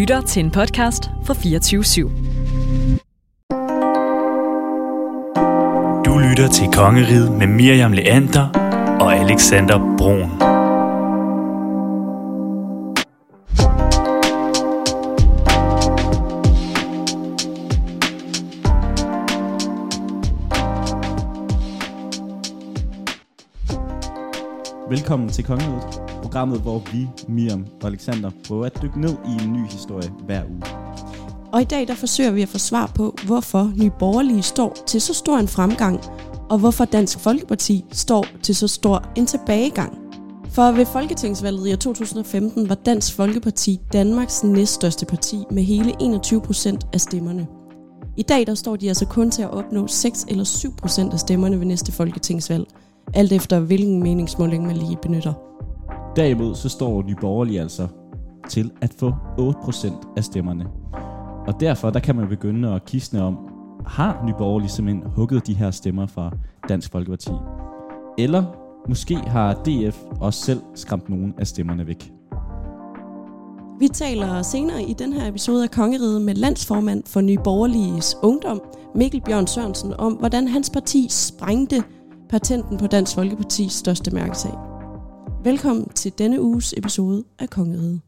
lytter til en podcast fra 24 /7. Du lytter til Kongeriget med Miriam Leander og Alexander Brun. Velkommen til Kongeriget, programmet, hvor vi, Miriam og Alexander, prøver at dykke ned i en ny historie hver uge. Og i dag der forsøger vi at få svar på, hvorfor Nye Borgerlige står til så stor en fremgang, og hvorfor Dansk Folkeparti står til så stor en tilbagegang. For ved Folketingsvalget i år 2015 var Dansk Folkeparti Danmarks næststørste parti med hele 21 procent af stemmerne. I dag der står de altså kun til at opnå 6 eller 7 procent af stemmerne ved næste folketingsvalg, alt efter hvilken meningsmåling man lige benytter. Derimod så står Nye Borgerlige altså til at få 8% af stemmerne. Og derfor der kan man begynde at kisne om, har Nye Borgerlige simpelthen hugget de her stemmer fra Dansk Folkeparti? Eller måske har DF også selv skræmt nogle af stemmerne væk. Vi taler senere i den her episode af Kongeriget med landsformand for Nye Borgerliges Ungdom, Mikkel Bjørn Sørensen, om hvordan hans parti sprængte patenten på Dansk Folkepartis største mærkesag. Velkommen til denne uges episode af Kongeriget.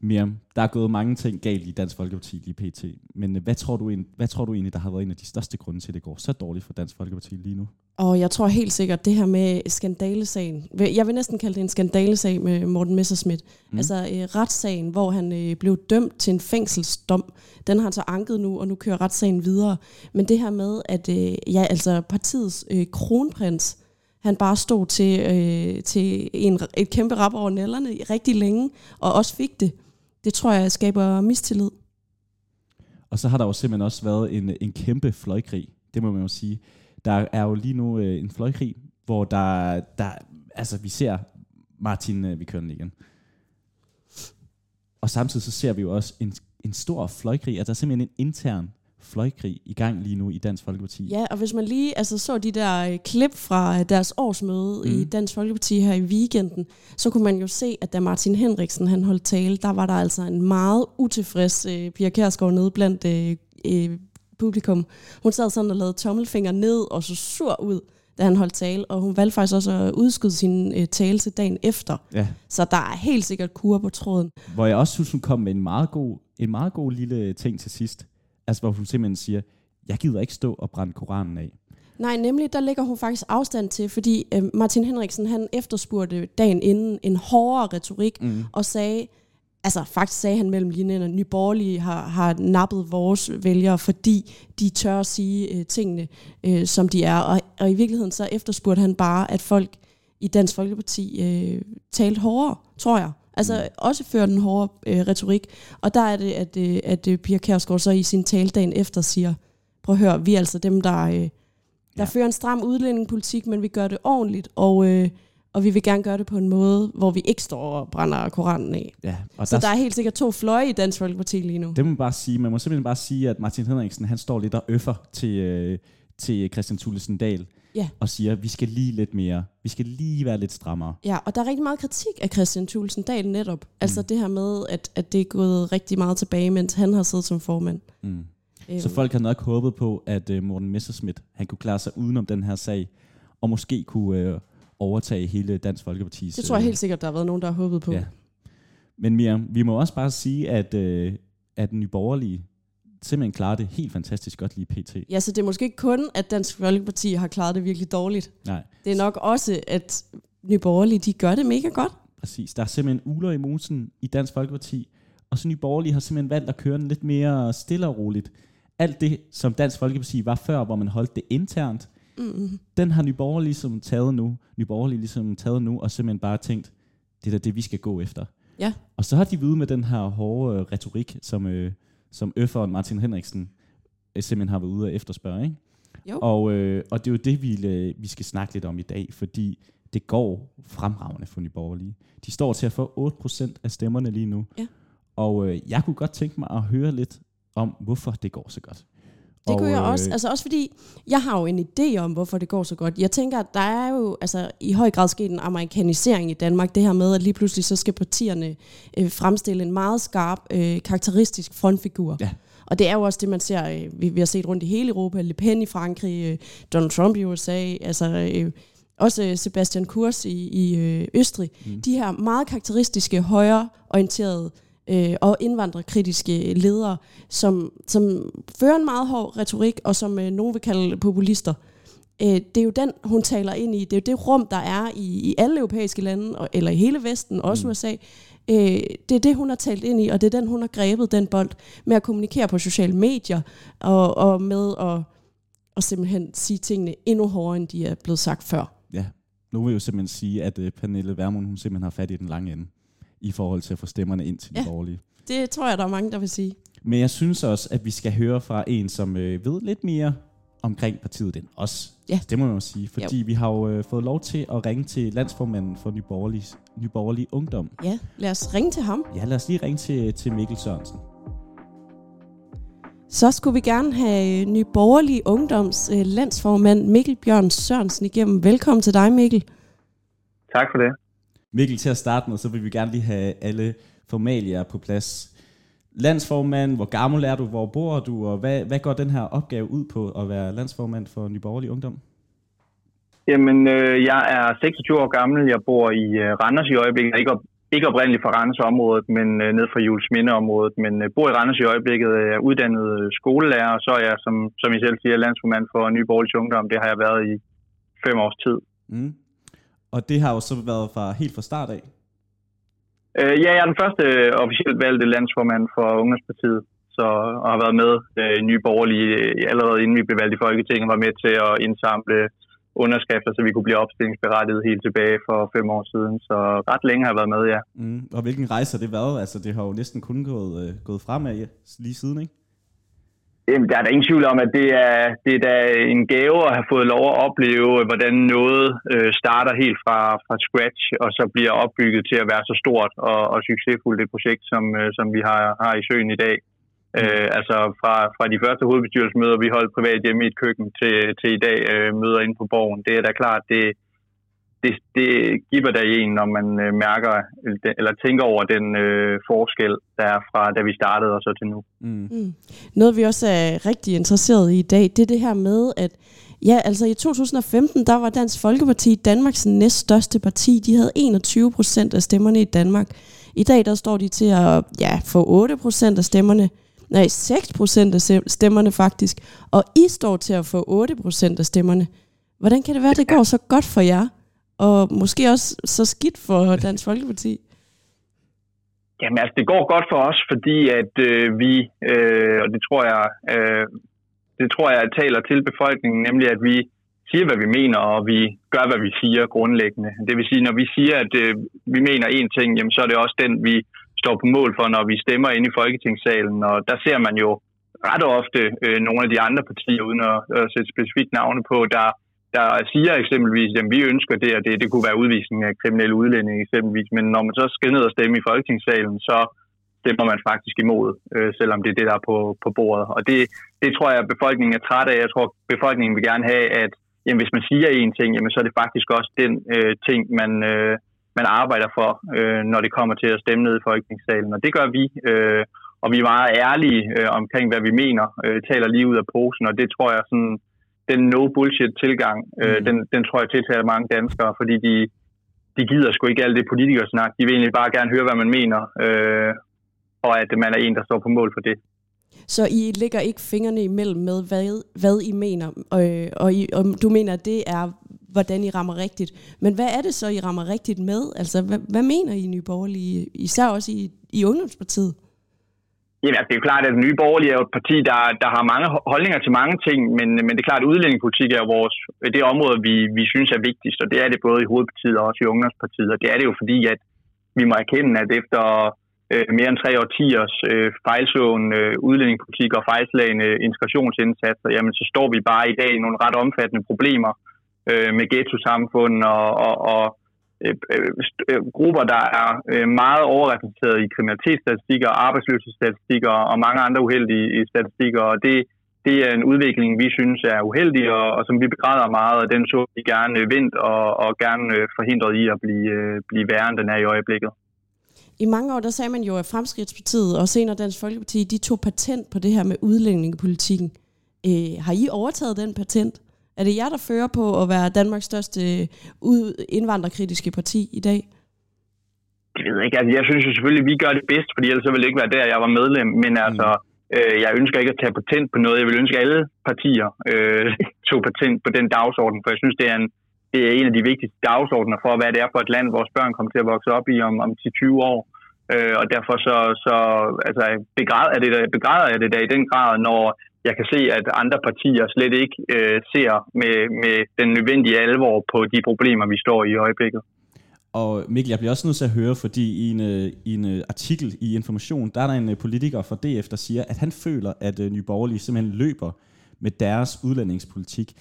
Miriam, der er gået mange ting galt i Dansk Folkeparti lige pt. Men øh, hvad tror, du, hvad tror du egentlig, der har været en af de største grunde til, at det går så dårligt for Dansk Folkeparti lige nu? Og jeg tror helt sikkert, det her med skandalesagen, jeg vil næsten kalde det en skandalesag med Morten Messerschmidt. Mm. Altså øh, retssagen, hvor han øh, blev dømt til en fængselsdom, den har han så anket nu, og nu kører retssagen videre. Men det her med, at øh, ja, altså partiets øh, kronprins, han bare stod til, øh, til en, et kæmpe rap over nælderne rigtig længe, og også fik det. Det tror jeg skaber mistillid. Og så har der jo simpelthen også været en, en kæmpe fløjkrig, det må man jo sige. Der er jo lige nu øh, en fløjkrig, hvor der, der, altså vi ser Martin, øh, vi kører den igen. Og samtidig så ser vi jo også en, en stor fløjkrig, altså der er simpelthen en intern fløjkrig i gang lige nu i Dansk Folkeparti. Ja, og hvis man lige altså, så de der øh, klip fra øh, deres årsmøde mm. i. Dansk Folkeparti her i weekenden, så kunne man jo se, at da Martin Henriksen han holdt tale, der var der altså en meget utilfreds øh, Pia Kjærsgaard nede blandt øh, øh, publikum. Hun sad sådan og lavede tommelfinger ned og så sur ud, da han holdt tale, og hun valgte faktisk også at udskyde sin øh, tale til dagen efter. Ja. Så der er helt sikkert kur på tråden. Hvor jeg også synes, hun kom med en meget god, en meget god lille ting til sidst. Altså hvor hun simpelthen siger, jeg gider ikke stå og brænde Koranen af. Nej, nemlig, der ligger hun faktisk afstand til, fordi øh, Martin Henriksen, han efterspurgte dagen inden en hårdere retorik, mm. og sagde, altså faktisk sagde han mellem linjerne, at Nye Borgerlige har, har nappet vores vælgere, fordi de tør at sige øh, tingene, øh, som de er. Og, og i virkeligheden så efterspurgte han bare, at folk i Dansk Folkeparti øh, talte hårdere, tror jeg. Altså også førte en hårdere øh, retorik. Og der er det, at, øh, at øh, Pia Kjærsgaard så i sin tale dagen efter siger, prøv at høre, vi er altså dem, der... Øh, der Ja. fører en stram udlændingepolitik, men vi gør det ordentligt, og, øh, og vi vil gerne gøre det på en måde, hvor vi ikke står og brænder Koranen af. Ja, og Så der er helt sikkert to fløje i Dansk Folkeparti lige nu. Det må man bare sige. Man må simpelthen bare sige, at Martin Henriksen, han står lidt og øffer til, øh, til Christian Thulesen Dahl. Ja. Og siger, vi skal lige lidt mere. Vi skal lige være lidt strammere. Ja, og der er rigtig meget kritik af Christian Thulesen Dahl netop. Altså det her med, at, at det er gået rigtig meget tilbage, mens han har siddet som formand. Mm. Øhm, Så folk har nok håbet på, at øh, Morten Messerschmidt, han kunne klare sig udenom den her sag, og måske kunne øh, overtage hele Dansk Folkepartis... Det tror jeg øh, helt sikkert, der har været nogen, der har håbet på. Ja. Men Miriam, vi må også bare sige, at, øh, at Nye Borgerlige simpelthen klarer det helt fantastisk godt lige pt. Ja, så det er måske ikke kun, at Dansk Folkeparti har klaret det virkelig dårligt. Nej, Det er nok også, at Nye Borgerlige, de gør det mega godt. præcis. Der er simpelthen uler i mosen i Dansk Folkeparti, og så Nye Borgerlige har simpelthen valgt at køre den lidt mere stille og roligt. Alt det, som Dansk Folkeparti var før, hvor man holdt det internt, Mm. den har Nye Borgerlige ligesom taget nu. Nye Borgerlige ligesom taget nu, og simpelthen bare tænkt, det er da det, vi skal gå efter. Ja. Og så har de videt med den her hårde øh, retorik, som, øh, som Øfferen Martin Henriksen øh, simpelthen har været ude at efterspørge. Ikke? Jo. Og, øh, og det er jo det, vi, øh, vi skal snakke lidt om i dag, fordi det går fremragende for Nye Borgerlige. De står til at få 8% af stemmerne lige nu. Ja. Og øh, jeg kunne godt tænke mig at høre lidt om, hvorfor det går så godt. Det Og, kunne jeg øh, også. Altså også fordi, jeg har jo en idé om, hvorfor det går så godt. Jeg tænker, at der er jo altså, i høj grad sket en amerikanisering i Danmark. Det her med, at lige pludselig så skal partierne øh, fremstille en meget skarp, øh, karakteristisk frontfigur. Ja. Og det er jo også det, man ser, øh, vi, vi har set rundt i hele Europa. Le Pen i Frankrig, øh, Donald Trump i USA, altså... Øh, også øh, Sebastian Kurz i, i øh, Østrig. Mm. De her meget karakteristiske, højreorienterede øh, og indvandrerkritiske ledere, som, som fører en meget hård retorik, og som øh, nogen vil kalde populister. Øh, det er jo den, hun taler ind i. Det er jo det rum, der er i, i alle europæiske lande, og, eller i hele Vesten, også mm. USA. Øh, det er det, hun har talt ind i, og det er den, hun har grebet, den bold, med at kommunikere på sociale medier, og, og med at, at simpelthen sige tingene endnu hårdere, end de er blevet sagt før. Ja, nu vil jeg jo simpelthen sige, at uh, Pernille Vermund, hun simpelthen har fat i den lange ende, i forhold til at få stemmerne ind til de Ja. borgerlige. Det tror jeg, der er mange, der vil sige. Men jeg synes også, at vi skal høre fra en, som øh, ved lidt mere omkring partiet end os. Ja. Det må man jo sige, fordi vi har jo øh, fået lov til at ringe til landsformanden for Nye Borgerlige Ungdom. Ja, lad os ringe til ham. Ja, lad os lige ringe til, til Mikkel Sørensen. Så skulle vi gerne have Ny Borgerlig Ungdoms øh, landsformand Mikkel Bjørn Sørensen igennem. Velkommen til dig, Mikkel. Tak for det. Mikkel, til at starte med, så vil vi gerne lige have alle formalier på plads. Landsformand, hvor gammel er du, hvor bor du, og hvad, hvad går den her opgave ud på at være landsformand for Nye Borgerlige Ungdom? Jamen, øh, jeg er 26 år gammel. Jeg bor i øh, Randers i øjeblikket. Ikke, op, ikke oprindeligt fra Randers-området, men øh, ned fra Julesminde-området. Men øh, bor i Randers i øjeblikket. Jeg er uddannet øh, skolelærer, og så er jeg, som, som I selv siger, landsformand for Nye Borgerlige Ungdom. Det har jeg været i fem års tid. Mm. Og det har jo så været fra helt fra start af. Øh, ja, jeg er den første øh, officielt valgte landsformand for Ungdomspartiet. Så, og har været med øh, i Nye Borgerlige øh, allerede inden vi blev valgt i Folketinget, var med til at indsamle underskrifter, så vi kunne blive opstillingsberettiget helt tilbage for fem år siden. Så ret længe har jeg været med, ja. Mm. Og hvilken rejse har det været? Altså, det har jo næsten kun gået, øh, gået fremad lige siden, ikke? Jamen, der er der ingen tvivl om, at det er, det er da en gave at have fået lov at opleve, hvordan noget øh, starter helt fra, fra scratch, og så bliver opbygget til at være så stort og, og succesfuldt et projekt, som, øh, som vi har, har i søen i dag. Øh, altså fra, fra de første hovedbestyrelsesmøder, vi holdt privat hjemme i et køkken, til, til i dag øh, møder inde på borgen. Det er da klart, det, det, det giver der en, når man øh, mærker eller tænker over den øh, forskel, der er fra da vi startede og så til nu. Mm. Mm. Noget vi også er rigtig interesseret i i dag, det er det her med, at ja, altså i 2015, der var Dansk Folkeparti Danmarks næststørste parti. De havde 21 procent af stemmerne i Danmark. I dag, der står de til at ja, få 8 procent af stemmerne. Nej, 6 procent af stemmerne faktisk. Og I står til at få 8 procent af stemmerne. Hvordan kan det være, at det går så godt for jer? Og måske også så skidt for Dansk Folkeparti? Jamen altså, det går godt for os, fordi at øh, vi, øh, og det tror jeg, øh, det tror jeg taler til befolkningen, nemlig at vi siger, hvad vi mener, og vi gør, hvad vi siger grundlæggende. Det vil sige, når vi siger, at øh, vi mener én ting, jamen, så er det også den, vi står på mål for, når vi stemmer ind i Folketingssalen. Og der ser man jo ret ofte øh, nogle af de andre partier, uden at, at sætte specifikt navne på, der, der siger eksempelvis, at vi ønsker det og det. Det kunne være udvisning af kriminelle udlændinge eksempelvis. Men når man så skal ned og stemme i Folketingssalen, så stemmer man faktisk imod, øh, selvom det er det, der er på, på bordet. Og det, det tror jeg, at befolkningen er træt af. Jeg tror, at befolkningen vil gerne have, at jamen, hvis man siger én ting, jamen, så er det faktisk også den øh, ting, man, øh, man arbejder for, øh, når det kommer til at stemme ned i Folketingssalen. Og det gør vi, øh, og vi er meget ærlige øh, omkring, hvad vi mener, øh, taler lige ud af posen, og det tror jeg sådan, den no bullshit tilgang, øh, Mm. den, den tror jeg tiltaler mange danskere, fordi de, de gider sgu ikke alt det politikersnak. De vil egentlig bare gerne høre, hvad man mener, øh, og at man er en, der står på mål for det. Så I lægger ikke fingrene imellem med, hvad, hvad I mener, øh, og, I, og du mener, at det er, hvordan I rammer rigtigt. Men hvad er det så, I rammer rigtigt med? Altså, hvad, hvad mener I i Nye Borgerlige, især også i, i Ungdomspartiet? Jamen, altså, det er jo klart, at Nye Borgerlige er jo et parti, der, der har mange holdninger til mange ting, men, men det er klart, at udlændingepolitik er vores, det område, vi, vi synes er vigtigst, og det er det både i hovedpartiet og også i Ungdomspartiet. Og det er det jo fordi, at vi må erkende, at efter øh, mere end tre årtiers øh, fejlslående øh, udlændingepolitik og fejlslagende øh, integrationsindsatser, jamen så står vi bare i dag i nogle ret omfattende problemer øh, med ghetto-samfund og, og, og Øh, øh, øh, grupper, der er øh, meget overrepræsenteret i kriminalitetsstatistikker, arbejdsløshedsstatistikker og mange andre uheldige øh, statistikker. Og det, det er en udvikling, vi synes er uheldig, og, og som vi begræder meget, og den så vi gerne vendt og, og gerne forhindret i at blive, øh, blive værre, end den er i øjeblikket. I mange år, der sagde man jo, at Fremskridtspartiet og senere Dansk Folkeparti, de tog patent på det her med udlændingepolitikken. Øh, har I overtaget den patent? Er det jer, der fører på at være Danmarks største indvandrerkritiske parti i dag? Det ved jeg ikke. Altså, jeg synes jo selvfølgelig, at vi gør det bedst, fordi ellers ville det ikke være der, jeg var medlem. Men mm. altså, øh, jeg ønsker ikke at tage patent på noget. Jeg vil ønske, at alle partier øh, tog patent på den dagsorden, for jeg synes, det er, en, det er en af de vigtigste dagsordner for, hvad det er for et land, vores børn kommer til at vokse op i om, om 10-20 år. Øh, og derfor så, så altså, begræder, er det, begræder jeg det da i den grad, når jeg kan se, at andre partier slet ikke øh, ser med, med den nødvendige alvor på de problemer, vi står i i øjeblikket. Og Mikkel, jeg bliver også nødt til at høre, fordi i en, øh, i en øh, artikel i Information, der er der en øh, politiker fra DF, der siger, at han føler, at Nye Borgerlige simpelthen løber med deres udlændingspolitik.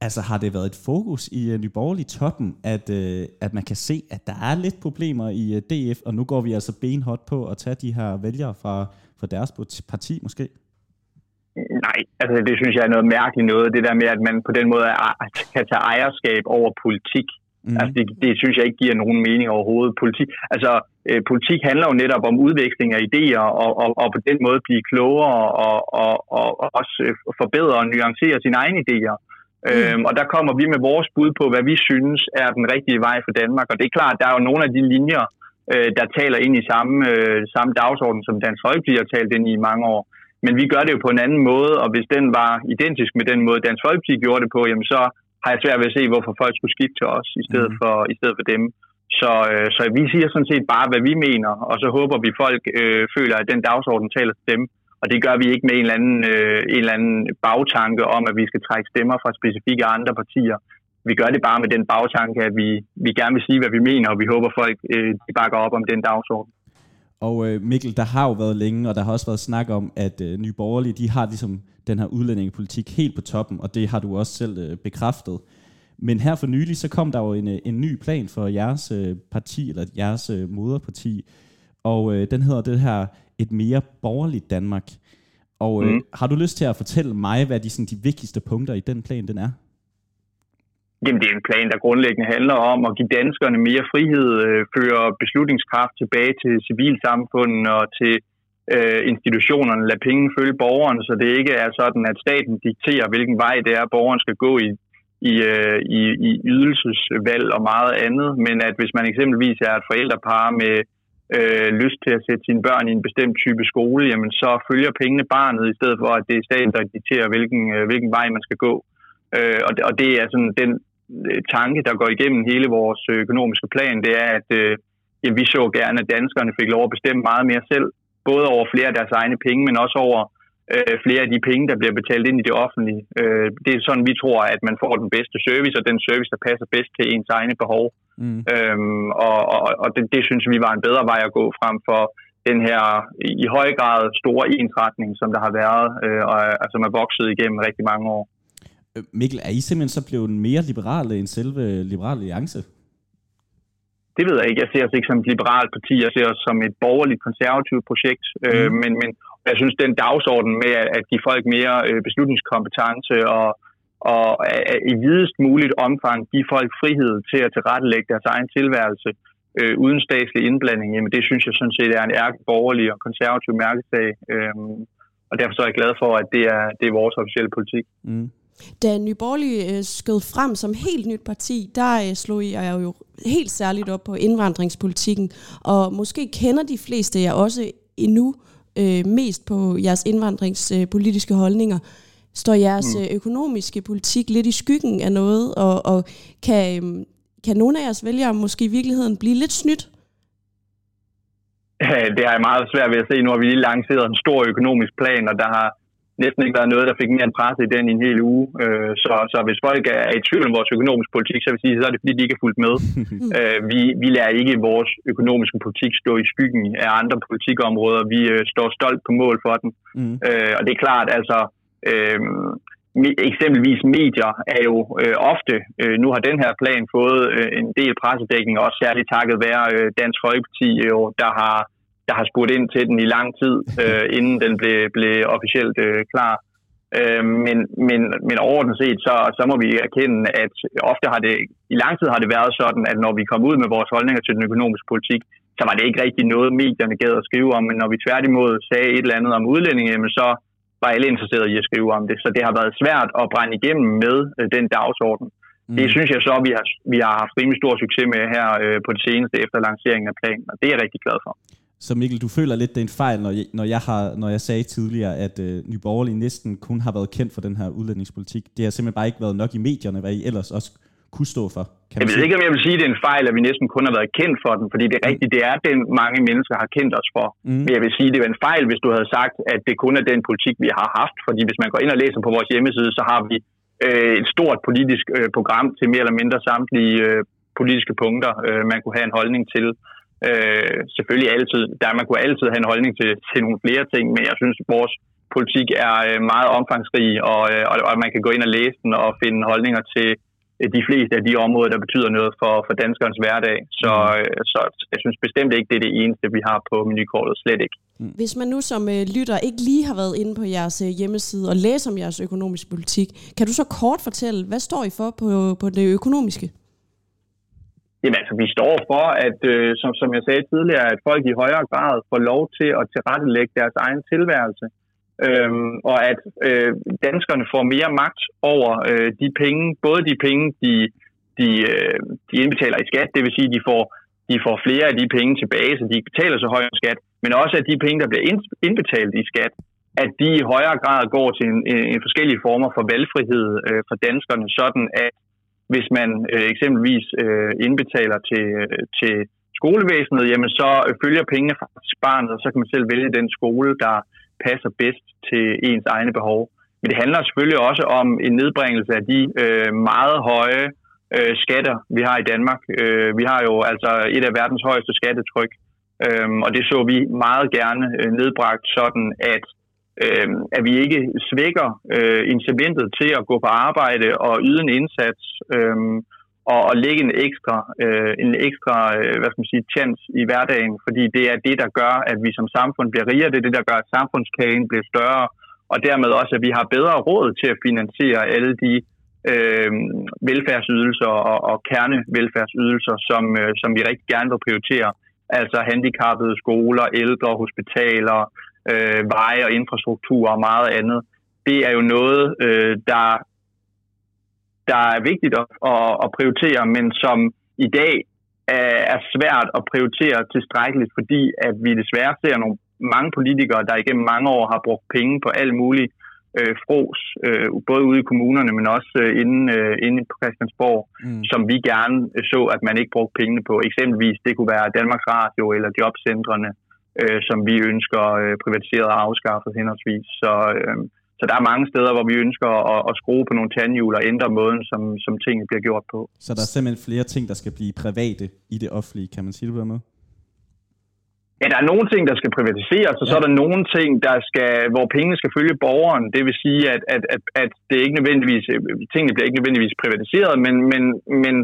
Altså har det været et fokus i Nye Borgerlige toppen, at, at man kan se, at der er lidt problemer i DF, og nu går vi altså benhårdt på at tage de her vælgere fra, fra deres parti måske? Nej, altså det synes jeg er noget mærkeligt noget, det der med, at man på den måde kan tage ejerskab over politik. Mm. Altså det, det synes jeg ikke giver nogen mening overhovedet. Politik, altså øh, politik handler jo netop om udveksling af idéer, og, og, og på den måde blive klogere, og, og, og, og også øh, forbedre og nuancere sine egne idéer. Mm. Øhm, og der kommer vi med vores bud på, hvad vi synes er den rigtige vej for Danmark. Og det er klart, der er jo nogle af de linjer, øh, der taler ind i samme, øh, samme dagsorden, som Dansk Folkeparti har talt ind i mange år. Men vi gør det jo på en anden måde, og hvis den var identisk med den måde, Dansk Folkeparti gjorde det på, jamen så har jeg svært ved at se, hvorfor folk skulle skifte til os i stedet, mm. for, i stedet for dem. Så, øh, så vi siger sådan set bare, hvad vi mener, og så håber vi, folk øh, føler, at den dagsorden taler til dem. Og det gør vi ikke med en eller, anden, øh, en eller anden bagtanke om, at vi skal trække stemmer fra specifikke andre partier. Vi gør det bare med den bagtanke, at vi, vi gerne vil sige, hvad vi mener, og vi håber, folk øh, de bakker op om den dagsorden. Og øh, Mikkel, der har jo været længe, og der har også været snak om, at øh, Nye Borgerlige, de har ligesom den her udlændingepolitik helt på toppen, og det har du også selv øh, bekræftet. Men her for nylig, så kom der jo en, øh, en ny plan for jeres øh, parti, eller jeres øh, moderparti, og øh, den hedder det her Et mere borgerligt Danmark. Og øh, mm. har du lyst til at fortælle mig, hvad de, sådan, de vigtigste punkter i den plan den er? Jamen, det er en plan, der grundlæggende handler om at give danskerne mere frihed, øh, føre beslutningskraft tilbage til civilsamfundet og til øh, institutionerne, lade penge følge borgeren, så det ikke er sådan, at staten dikterer, hvilken vej det er, borgeren skal gå i, i, øh, i, i ydelsesvalg og meget andet, men at hvis man eksempelvis er et forældrepar med øh, lyst til at sætte sine børn i en bestemt type skole, jamen så følger pengene barnet, i stedet for at det er staten, der dikterer, hvilken, øh, hvilken vej man skal gå. Øh, og, det, og det er sådan den tanke, der går igennem hele vores økonomiske plan, det er, at øh, ja, vi så gerne, at danskerne fik lov at bestemme meget mere selv, både over flere af deres egne penge, men også over øh, flere af de penge, der bliver betalt ind i det offentlige. Øh, det er sådan, vi tror, at man får den bedste service, og den service, der passer bedst til ens egne behov. Mm. Øhm, og og, og det, det synes vi var en bedre vej at gå frem for den her i høj grad store ensretning, som der har været, øh, og, og som er vokset igennem rigtig mange år. Mikkel, er I simpelthen så blevet mere liberale end selve Liberale Alliance? Det ved jeg ikke. Jeg ser os ikke som et liberalt parti. Jeg ser os som et borgerligt konservativt projekt. Mm. Øh, men, men jeg synes, den dagsorden med at give folk mere øh, beslutningskompetence og, og i videst muligt omfang give folk frihed til at tilrettelægge deres egen tilværelse øh, uden statslig indblanding, jamen det synes jeg sådan set er en ærke borgerlig og konservativ mærkesag. Øh, og derfor så er jeg glad for, at det er, det er vores officielle politik. Mm. Da Nye Borgerlige øh, skød frem som helt nyt parti, der øh, slog jeg jo helt særligt op på indvandringspolitikken, og måske kender de fleste jer også endnu øh, mest på jeres indvandringspolitiske øh, holdninger. Står jeres mm. Øh, økonomiske politik lidt i skyggen af noget, og, og kan, øh, kan nogle af jeres vælgere måske i virkeligheden blive lidt snydt? Det har jeg meget svært ved at se. Nu har vi lige lanceret en stor økonomisk plan, og der har næsten ikke været noget, der fik mere en presse i den i en hel uge. Øh, så, så hvis folk er i tvivl om vores økonomiske politik, så vil sige, så er det fordi, de ikke er fulgt med. øh, vi, vi lader ikke vores økonomiske politik stå i skyggen af andre politikområder. Vi øh, står stolt på mål for den. Mm. Øh, og det er klart, altså... Øh, eksempelvis medier er jo øh, ofte, øh, nu har den her plan fået øh, en del pressedækning, også særligt takket være øh, Dansk Folkeparti, øh, der har der har spurgt ind til den i lang tid, øh, inden den blev, blev officielt øh, klar. Øh, men, men, men overordnet set, så, så må vi erkende, at ofte har det, i lang tid har det været sådan, at når vi kom ud med vores holdninger til den økonomiske politik, så var det ikke rigtig noget, medierne gad at skrive om, men når vi tværtimod sagde et eller andet om udlændinge, så var alle interesserede i at skrive om det. Så det har været svært at brænde igennem med øh, den dagsorden. Mm. Det synes jeg så, vi har, vi har haft rimelig stor succes med her øh, på det seneste efter lanceringen af planen, og det er jeg rigtig glad for. Så Mikkel, du føler lidt, det er en fejl, når jeg, når jeg, har, når jeg sagde tidligere, at øh, Nye Borgerlige næsten kun har været kendt for den her udlændingspolitik. Det har simpelthen bare ikke været nok i medierne, hvad I ellers også kunne stå for. Kan jeg ved sige? ikke, om jeg vil sige, at det er en fejl, at vi næsten kun har været kendt for den, fordi det er rigtigt, det er den, mange mennesker har kendt os for. Mm. Men jeg vil sige, at det er en fejl, hvis du havde sagt, at det kun er den politik, vi har haft. Fordi hvis man går ind og læser på vores hjemmeside, så har vi øh, et stort politisk øh, program til mere eller mindre samtlige øh, politiske punkter, øh, man kunne have en holdning til. Øh, selvfølgelig altid, der man kunne altid have en holdning til, til nogle flere ting, men jeg synes, at vores politik er øh, meget omfangsrig, og, øh, og man kan gå ind og læse den og finde holdninger til de fleste af de områder, der betyder noget for, for danskernes hverdag. Så, mm. så jeg synes bestemt ikke, det er det eneste, vi har på menukortet. Slet ikke. Mm. Hvis man nu som øh, lytter ikke lige har været inde på jeres øh, hjemmeside og læser om jeres økonomiske politik, kan du så kort fortælle, hvad står I for på, på det økonomiske? Jamen altså, vi står for, at øh, som, som jeg sagde tidligere, at folk i højere grad får lov til at tilrettelægge deres egen tilværelse. Øhm, og at øh, danskerne får mere magt over øh, de penge, både de penge, de, de, øh, de indbetaler i skat, det vil sige, at de får, de får flere af de penge tilbage, så de ikke betaler så høj en skat, men også at de penge, der bliver indbetalt i skat, at de i højere grad går til en, en, en forskellige former for valgfrihed øh, for danskerne, sådan at hvis man øh, eksempelvis øh, indbetaler til, øh, til skolevæsenet, jamen så øh, følger pengene faktisk barnet, og så kan man selv vælge den skole, der passer bedst til ens egne behov. Men det handler selvfølgelig også om en nedbringelse af de øh, meget høje øh, skatter, vi har i Danmark. Øh, vi har jo altså et af verdens højeste skattetryk, øh, og det så vi meget gerne øh, nedbragt sådan, at øh, at vi ikke svækker øh, incitamentet til at gå på arbejde og yde en indsats øh, og, og lægge en ekstra, øh, en ekstra øh, hvad skal man sige, chance i hverdagen, fordi det er det, der gør, at vi som samfund bliver rigere, det er det, der gør, at samfundskagen bliver større, og dermed også, at vi har bedre råd til at finansiere alle de øh, velfærdsydelser og, og kernevelfærdsydelser, som, øh, som vi rigtig gerne vil prioritere, altså handicappede skoler, ældre, hospitaler, øh, veje og infrastruktur og meget andet. Det er jo noget, øh, der, der er vigtigt at, at, at prioritere, men som i dag er, er svært at prioritere tilstrækkeligt, fordi at vi desværre ser nogle mange politikere, der igennem mange år har brugt penge på alt muligt øh, fros, øh, både ude i kommunerne, men også øh, inde, øh, inde på Christiansborg, mm. som vi gerne så, at man ikke brugte pengene på. Eksempelvis, det kunne være Danmarks Radio eller jobcentrene, øh, som vi ønsker øh, privatiseret og afskaffet henholdsvis. Så, øh, så der er mange steder, hvor vi ønsker at, at skrue på nogle tandhjul og ændre måden, som, som tingene bliver gjort på. Så der er simpelthen flere ting, der skal blive private i det offentlige, kan man sige det på den måde? Ja, der er nogle ting, der skal privatiseres, og ja. så er der nogle ting, der skal, hvor pengene skal følge borgeren. Det vil sige, at, at, at, at det ikke nødvendigvis, tingene bliver ikke nødvendigvis privatiseret, men, men, men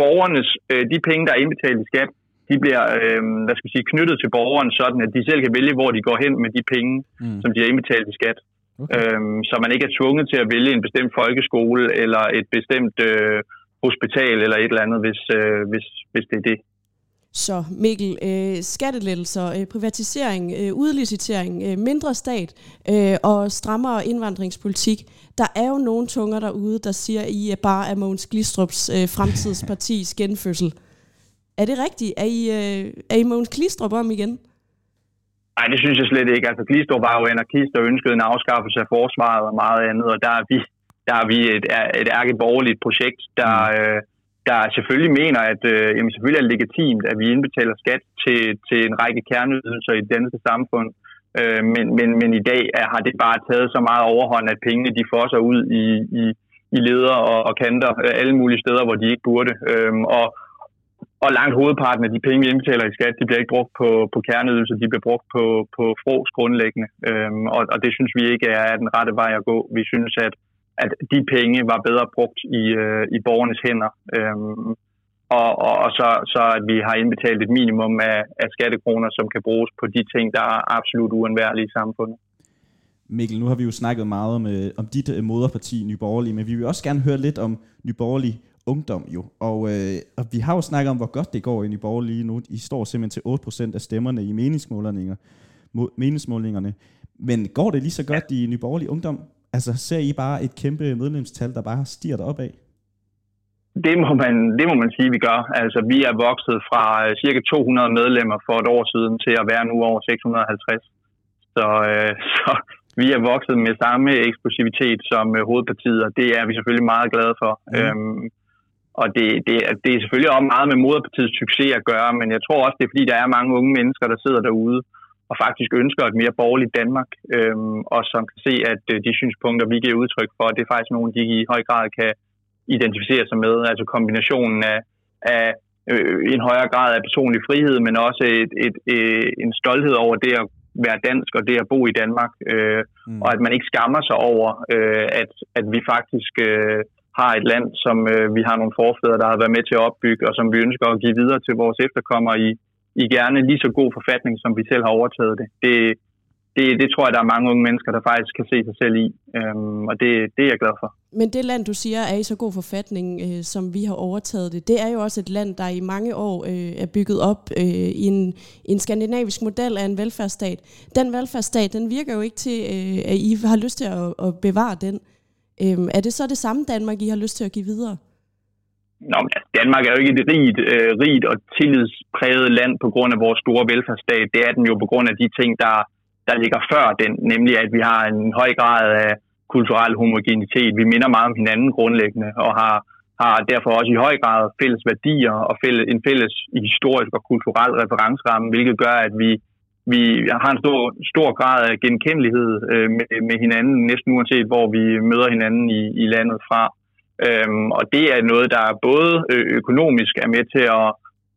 borgernes, øh, de penge, der er indbetalt i skat, de bliver øh, hvad skal jeg sige, knyttet til borgeren, sådan at de selv kan vælge, hvor de går hen med de penge, mm. som de har indbetalt i skat. Okay. Øhm, så man ikke er tvunget til at vælge en bestemt folkeskole eller et bestemt øh, hospital eller et eller andet, hvis, øh, hvis, hvis det er det. Så Mikkel, øh, skattelettelser, øh, privatisering, øh, udlicitering, øh, mindre stat øh, og strammere indvandringspolitik. Der er jo nogle tunger derude, der siger, at I er bare er Mogens Glistrups øh, fremtidspartis genfødsel. Er det rigtigt? Er I, øh, er I Mogens Klistrup om igen? Nej, det synes jeg slet ikke. Altså, Klistrup var jo anarkist og ønskede en afskaffelse af forsvaret og meget andet, og der er vi, der er vi et, et ærligt borgerligt projekt, der, mm. øh, der selvfølgelig mener, at øh, jamen, selvfølgelig er det legitimt, at vi indbetaler skat til, til en række kerneydelser i det danske samfund. Øh, men, men, men i dag er, har det bare taget så meget overhånd, at pengene de får sig ud i, i, i leder og, og kanter øh, alle mulige steder, hvor de ikke burde. Øh, og, og langt hovedparten af de penge, vi indbetaler i skat, de bliver ikke brugt på, på kerneydelser, de bliver brugt på, på fros grundlæggende. Øhm, og, og det synes vi ikke er den rette vej at gå. Vi synes, at, at de penge var bedre brugt i, øh, i borgernes hænder. Øhm, og, og, og så, så at vi har indbetalt et minimum af, af skattekroner, som kan bruges på de ting, der er absolut uundværlige i samfundet. Mikkel, nu har vi jo snakket meget om, øh, om dit øh, moderparti, Nye Borgerlige, men vi vil også gerne høre lidt om Nye Borgerlige Ungdom jo. Og, øh, og vi har jo snakket om, hvor godt det går i Nye Borgerlige nu. I står simpelthen til 8% af stemmerne i meningsmålingerne. meningsmålingerne. Men går det lige så godt i Nye Borgerlige Ungdom? Altså ser I bare et kæmpe medlemstal, der bare stiger op af? Det må, man, det må man sige, vi gør. Altså, vi er vokset fra øh, cirka 200 medlemmer for et år siden til at være nu over 650. Så, øh, så vi er vokset med samme eksplosivitet som øh, hovedpartiet, og det er vi selvfølgelig meget glade for. Mm. Øhm, og det, det, det er selvfølgelig også meget med moderpartiets succes at gøre, men jeg tror også, det er fordi, der er mange unge mennesker, der sidder derude og faktisk ønsker et mere borgerligt Danmark, øhm, og som kan se, at øh, de synspunkter, vi giver udtryk for, det er faktisk nogle, de i høj grad kan identificere sig med. Altså kombinationen af, af øh, en højere grad af personlig frihed, men også et, et, et, en stolthed over det at være dansk og det at bo i Danmark, øh, mm. og at man ikke skammer sig over, øh, at, at vi faktisk øh, har et land, som øh, vi har nogle forfædre, der har været med til at opbygge, og som vi ønsker at give videre til vores efterkommere i, i gerne lige så god forfatning, som vi selv har overtaget det. Det, det, det tror jeg, der er mange unge mennesker, der faktisk kan se sig selv i, øhm, og det, det er jeg glad for. Men det land, du siger, er i så god forfatning, øh, som vi har overtaget det, det er jo også et land, der i mange år øh, er bygget op øh, i en, en skandinavisk model af en velfærdsstat. Den velfærdsstat, den virker jo ikke til, øh, at I har lyst til at, at bevare den. Øh, er det så det samme Danmark, I har lyst til at give videre? Nå, men altså, Danmark er jo ikke et rigt, øh, rigt og tillidspræget land på grund af vores store velfærdsstat. Det er den jo på grund af de ting, der, der ligger før den, nemlig at vi har en høj grad af kulturel homogenitet. Vi minder meget om hinanden grundlæggende og har, har derfor også i høj grad fælles værdier og fælles, en fælles historisk og kulturel referenceramme, hvilket gør, at vi, vi har en stor, stor grad af genkendelighed øh, med, med hinanden, næsten uanset hvor vi møder hinanden i, i landet fra. Øhm, og det er noget, der både økonomisk er med til at,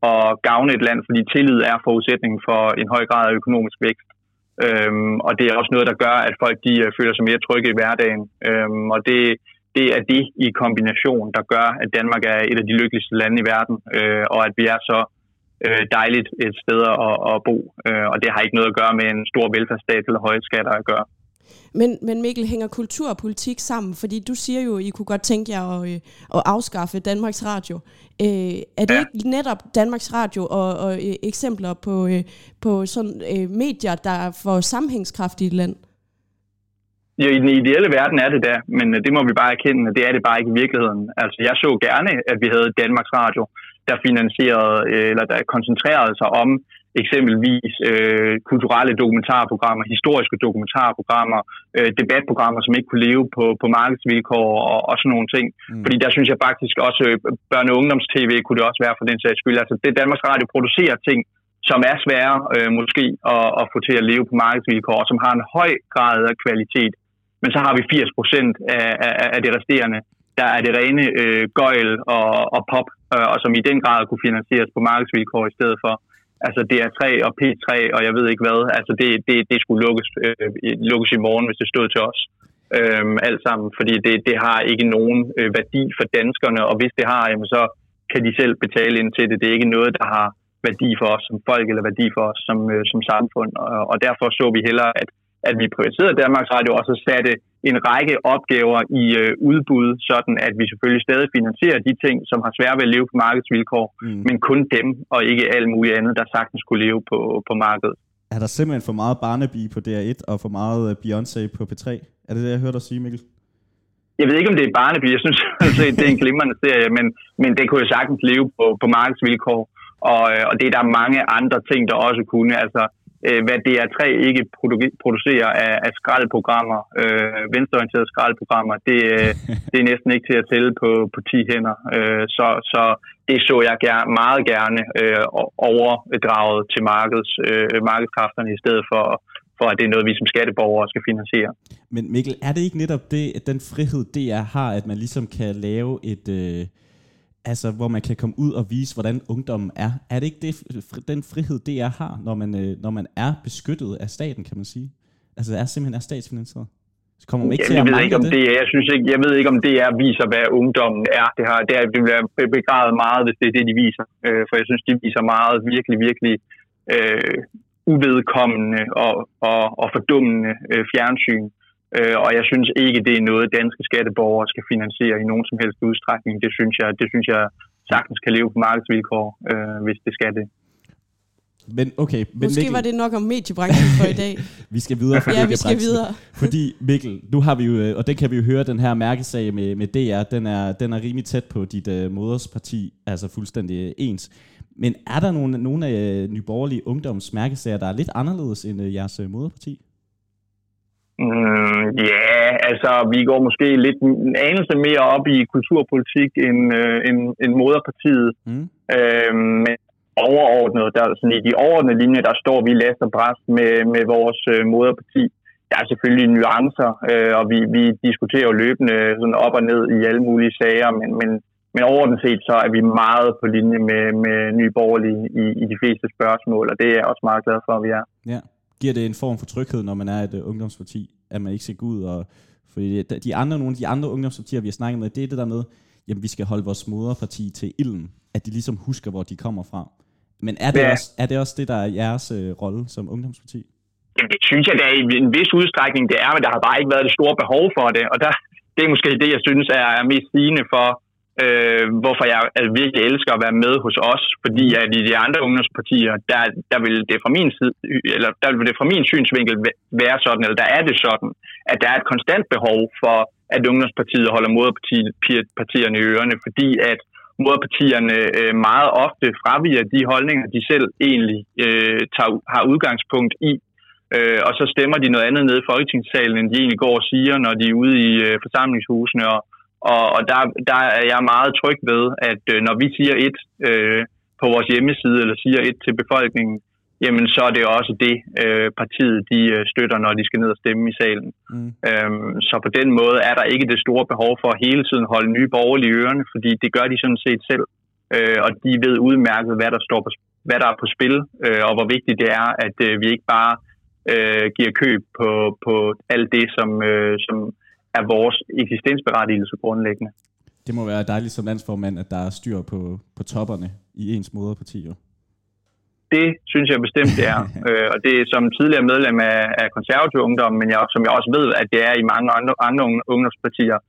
at gavne et land, fordi tillid er forudsætningen for en høj grad af økonomisk vækst. Øhm, og det er også noget, der gør, at folk de øh, føler sig mere trygge i hverdagen. Øhm, og det, det er det i kombination, der gør, at Danmark er et af de lykkeligste lande i verden, øh, og at vi er så øh, dejligt et sted at, at bo. Øh, og det har ikke noget at gøre med en stor velfærdsstat eller høje skatter at gøre. Men, men Mikkel, hænger kultur og politik sammen? Fordi du siger jo, at I kunne godt tænke jer at, øh, at afskaffe Danmarks Radio. Øh, er det ja. ikke netop Danmarks Radio og, og øh, eksempler på, øh, på sådan, øh, medier, der får sammenhængskraft i et land? Ja, i den ideelle verden er det der, men øh, det må vi bare erkende, at det er det bare ikke i virkeligheden. Altså, jeg så gerne, at vi havde Danmarks Radio, der finansierede, eller der koncentrerede sig om eksempelvis øh, kulturelle dokumentarprogrammer, historiske dokumentarprogrammer, øh, debatprogrammer, som ikke kunne leve på, på markedsvilkår og, og sådan nogle ting. Mm. Fordi der synes jeg faktisk også, øh, børne- og ungdoms-tv kunne det også være for den sags skyld. Altså det Danmarks Radio producerer ting, som er svære øh, måske at, at få til at leve på markedsvilkår, og som har en høj grad af kvalitet. Men så har vi 80 procent af, af, af det resterende, der er det rene øh, gøjl og, og pop, øh, og som i den grad kunne finansieres på markedsvilkår i stedet for. Altså DR3 og P3 og jeg ved ikke hvad. Altså det, det, det skulle lukkes, øh, lukkes i morgen, hvis det stod til os. Øh, alt sammen, fordi det, det har ikke nogen øh, værdi for danskerne, og hvis det har, jamen, så kan de selv betale ind til det. Det er ikke noget, der har værdi for os som folk, eller værdi for os som, øh, som samfund, og, og derfor så vi hellere, at, at vi privatiserede Danmarks Radio, og så satte en række opgaver i øh, udbud, sådan at vi selvfølgelig stadig finansierer de ting, som har svært ved at leve på markedsvilkår, mm. men kun dem, og ikke alt muligt andet, der sagtens skulle leve på, på markedet. Er der simpelthen for meget Barnaby på DR1 og for meget øh, Beyoncé på P3? Er det det, jeg hørte dig sige, Mikkel? Jeg ved ikke, om det er Barnaby. Jeg synes, det er en glimrende serie, men, men det kunne jo sagtens leve på, på markedsvilkår. Og, øh, og det er der mange andre ting, der også kunne. Altså, øh, hvad DR3 ikke produ- producerer af, af skraldprogrammer, øh, venstreorienterede skraldprogrammer, det, øh, det er næsten ikke til at tælle på, på 10 hænder. Øh, så, så det så jeg gerne, meget gerne øh, overdraget til markeds, øh, markedskræfterne i stedet for, for, at det er noget, vi som skatteborgere skal finansiere. Men Mikkel, er det ikke netop det, den frihed, DR har, at man ligesom kan lave et... Øh altså, hvor man kan komme ud og vise, hvordan ungdommen er. Er det ikke det, den frihed, det er har, når man, øh, når man er beskyttet af staten, kan man sige? Altså, det er simpelthen er statsfinansieret. Så kommer man ikke ja, til at jeg ved ikke, om det. det. Jeg, synes ikke, jeg ved ikke, om det er viser, hvad ungdommen er. Det, har, det, er, det bliver begravet meget, hvis det er det, de viser. Øh, for jeg synes, de viser meget virkelig, virkelig øh, uvedkommende og, og, og fordummende øh, fjernsyn Øh, og jeg synes ikke, det er noget, danske skatteborgere skal finansiere i nogen som helst udstrækning. Det synes jeg, det synes jeg sagtens kan leve på markedsvilkår, øh, hvis det skal det. Men okay, men Måske Mikkel, var det nok om mediebranchen for i dag. vi skal videre fra ja, vi skal videre. Fordi Mikkel, nu har vi jo, øh, og den kan vi jo høre, den her mærkesag med, med DR, den er, den er rimelig tæt på dit uh, modersparti, altså fuldstændig uh, ens. Men er der nogle, nogle af uh, nyborgerlige ungdomsmærkesager, der er lidt anderledes end uh, jeres uh, moderparti? Mm, ja, altså vi går måske lidt en anelse mere op i kulturpolitik end, øh, end, end moderpartiet. Mm. Øh, men overordnet, der, sådan i de overordnede linjer, der står vi last og bræst med, med vores øh, moderparti. Der er selvfølgelig nuancer, øh, og vi, vi diskuterer jo løbende sådan op og ned i alle mulige sager, men, men, men overordnet set så er vi meget på linje med, med nye borgerlige i, i de fleste spørgsmål, og det er jeg også meget glad for, at vi er. Ja. Giver det en form for tryghed, når man er et uh, ungdomsparti, at man ikke skal gå ud og... Fordi de andre, nogle af de andre ungdomspartier, vi har snakket med, det er det der med, jamen vi skal holde vores moderparti til ilden, at de ligesom husker, hvor de kommer fra. Men er det, Ja. også, er det også det, der er jeres øh, rolle som ungdomsparti? Jamen, det synes jeg da i en vis udstrækning, det er, men der har bare ikke været det store behov for det. Og der, det er måske det, jeg synes er, er mest sigende for, øh, hvorfor jeg altså, virkelig elsker at være med hos os. Fordi at i de andre ungdomspartier, der, der vil det fra min side, eller der vil det fra min synsvinkel være sådan, eller der er det sådan, at der er et konstant behov for, at ungdomspartiet holder moderpartierne i ørerne, fordi at moderpartierne øh, meget ofte fraviger de holdninger, de selv egentlig øh, tager, har udgangspunkt i, øh, og så stemmer de noget andet nede i Folketingssalen, end de egentlig går og siger, når de er ude i øh, forsamlingshusene. Og, og, og der, der er jeg meget tryg ved, at øh, når vi siger et øh, på vores hjemmeside, eller siger et til befolkningen, jamen så er det også det, øh, partiet de øh, støtter, når de skal ned og stemme i salen. Mm. Øhm, så på den måde er der ikke det store behov for at hele tiden holde nye borgerlige ørerne, fordi det gør de sådan set selv. Øh, og de ved udmærket, hvad der, står på, hvad der er på spil, øh, og hvor vigtigt det er, at øh, vi ikke bare øh, giver køb på, på alt det, som, øh, som er vores eksistensberettigelse grundlæggende. Det må være dejligt som landsformand, at der er styr på, på topperne i ens moderparti. Jo. Det synes jeg bestemt, det er. øh, og det er som tidligere medlem af, af konservativ ungdom, men jeg, som jeg også ved, at det er i mange andre, andre ung- ungdomspartier,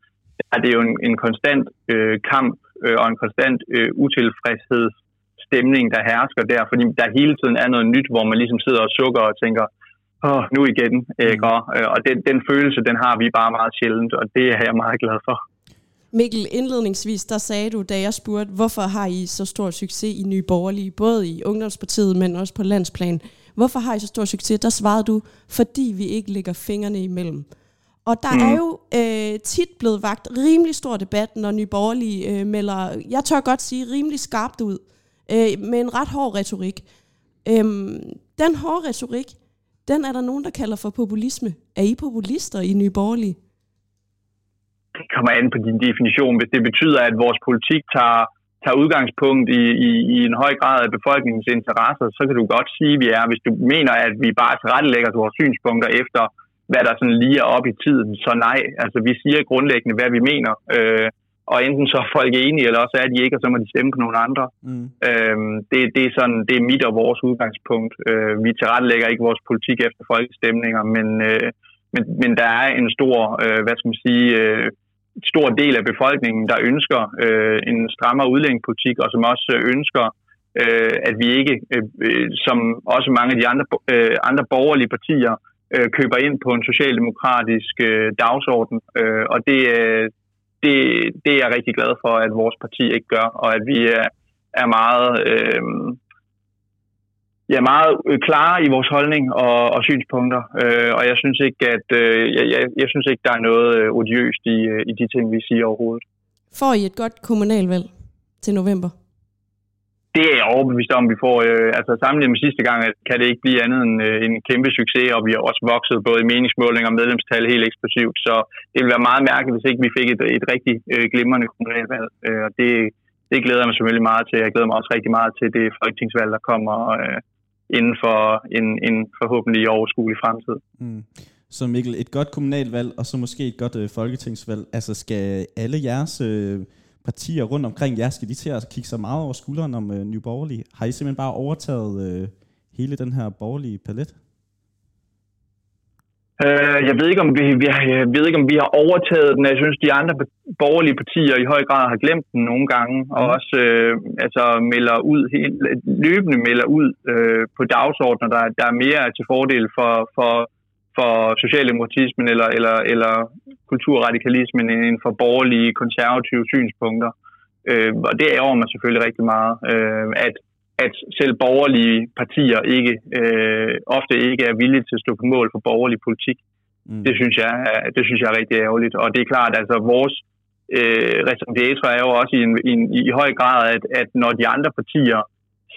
er det jo en, en konstant øh, kamp øh, og en konstant øh, utilfredshedsstemning, der hersker der, fordi der hele tiden er noget nyt, hvor man ligesom sidder og sukker og tænker, åh, nu igen, ikke? Og, øh, og den, den følelse, den har vi bare meget sjældent, og det er jeg meget glad for. Mikkel, indledningsvis, der sagde du, da jeg spurgte, hvorfor har I så stor succes i Nye Borgerlige, både i Ungdomspartiet, men også på landsplan. Hvorfor har I så stor succes? Der svarede du, fordi vi ikke lægger fingrene imellem. Og der mm. er jo øh, tit blevet vagt rimelig stor debat, når Nye Borgerlige øh, melder, jeg tør godt sige, rimelig skarpt ud, øh, med en ret hård retorik. Øhm, den hårde retorik, den er der nogen, der kalder for populisme. Er I populister i Nye Borgerlige? det kommer an på din definition. Hvis det betyder, at vores politik tager, tager udgangspunkt i, i, i en høj grad af befolkningens interesser, så kan du godt sige, at vi er. Hvis du mener, at vi bare tilrettelægger vores synspunkter efter, hvad der sådan lige er op i tiden, så nej. Altså, vi siger grundlæggende, hvad vi mener. Øh, og enten så er folk enige, eller også er de ikke, og så må de stemme på nogle andre. Mm. Øhm, det, det, er sådan, det er mit og vores udgangspunkt. Øh, vi tilrettelægger ikke vores politik efter folkestemninger, men, øh, men, men der er en stor, øh, hvad skal man sige, øh, stor del af befolkningen, der ønsker øh, en strammere udlændingepolitik, og som også øh, ønsker, øh, at vi ikke, øh, øh, som også mange af de andre, øh, andre borgerlige partier, øh, køber ind på en socialdemokratisk øh, dagsorden. Øh, og det, øh, det, det er jeg rigtig glad for, at vores parti ikke gør, og at vi er, er meget... Øh, ja, meget klare i vores holdning og, og synspunkter, øh, og jeg synes ikke, at øh, jeg, jeg, jeg synes ikke, der er noget øh, odiøst i, øh, i de ting, vi siger overhovedet. Får I et godt kommunalvalg til november? Det er jeg overbevist om, vi får. Øh, altså sammenlignet med sidste gang, at kan det ikke blive andet end øh, en kæmpe succes, og vi har også vokset både i meningsmåling og medlemstal helt eksplosivt. Så det ville være meget mærkeligt, hvis ikke vi fik et, et rigtig øh, glimrende kommunalvalg. Øh, og det, det glæder jeg mig selvfølgelig meget til. Jeg glæder mig også rigtig meget til det folketingsvalg, der kommer øh, inden for en, en forhåbentlig overskuelig fremtid. Mm. Så Mikkel, et godt kommunalvalg, og så måske et godt øh, folketingsvalg. Altså skal alle jeres øh, partier rundt omkring jer, skal de til at kigge så meget over skulderen om øh, Nye Borgerlige? Har I simpelthen bare overtaget øh, hele den her borgerlige palet? Øh, jeg ved ikke, om vi, vi jeg ved ikke, om vi har overtaget den. Jeg synes, de andre borgerlige partier i høj grad har glemt den nogle gange, og Mm. også øh, altså melder ud, helt, løbende melder ud øh, på dagsordner, der, der er mere til fordel for, for, for socialdemokratismen eller, eller, eller kulturradikalismen end for borgerlige konservative synspunkter. Øh, og det ærger mig selvfølgelig rigtig meget, øh, at, at selv borgerlige partier ikke øh, ofte ikke er villige til at stå på mål for borgerlig politik. Mm. Det synes jeg, er- det synes jeg er rigtig ærgerligt. Og det er klart, altså vores øh, raison d'etre er jo også i, en, i, en, i høj grad, at, at når de andre partier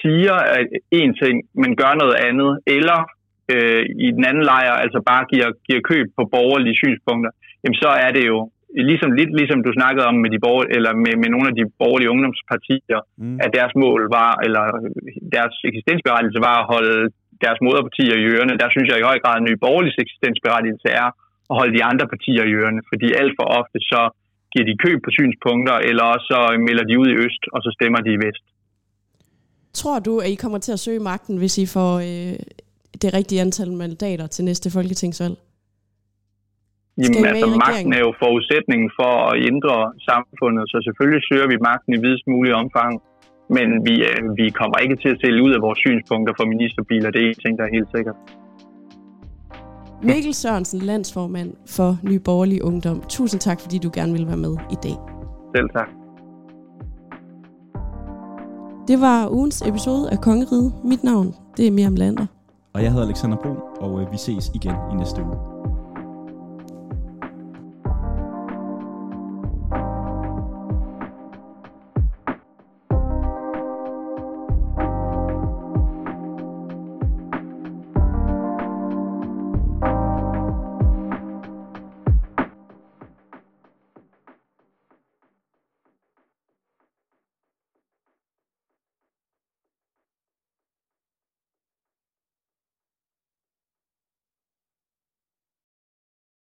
siger at en ting, men gør noget andet, eller øh, i den anden lejr altså bare giver, giver køb på borgerlige synspunkter, jamen så er det jo ligesom, lidt ligesom du snakkede om med, de borger, eller med, med nogle af de borgerlige ungdomspartier, Mm. at deres mål var, eller deres eksistensberettigelse var at holde deres moderpartier i ørerne. Der synes jeg i høj grad, at Nye Borgerliges eksistensberettigelse er at holde de andre partier i ørerne, fordi alt for ofte så giver de køb på synspunkter, eller så melder de ud i øst, og så stemmer de i vest. Tror du, at I kommer til at søge magten, hvis I får øh, det rigtige antal mandater til næste folketingsvalg? Jamen, altså, magten er jo forudsætningen for at ændre samfundet, så selvfølgelig søger vi magten i videst mulig omfang, men vi, øh, vi kommer ikke til at sælge ud af vores synspunkter for ministerbiler. Det er en ting, der er helt sikkert. Mikkel Sørensen, landsformand for Ny Borgerlig Ungdom. Tusind tak, fordi du gerne ville være med i dag. Selv tak. Det var ugens episode af Kongeriget. Mit navn, det er Miriam Lander. Og jeg hedder Alexander Brun, og øh, vi ses igen i næste uge.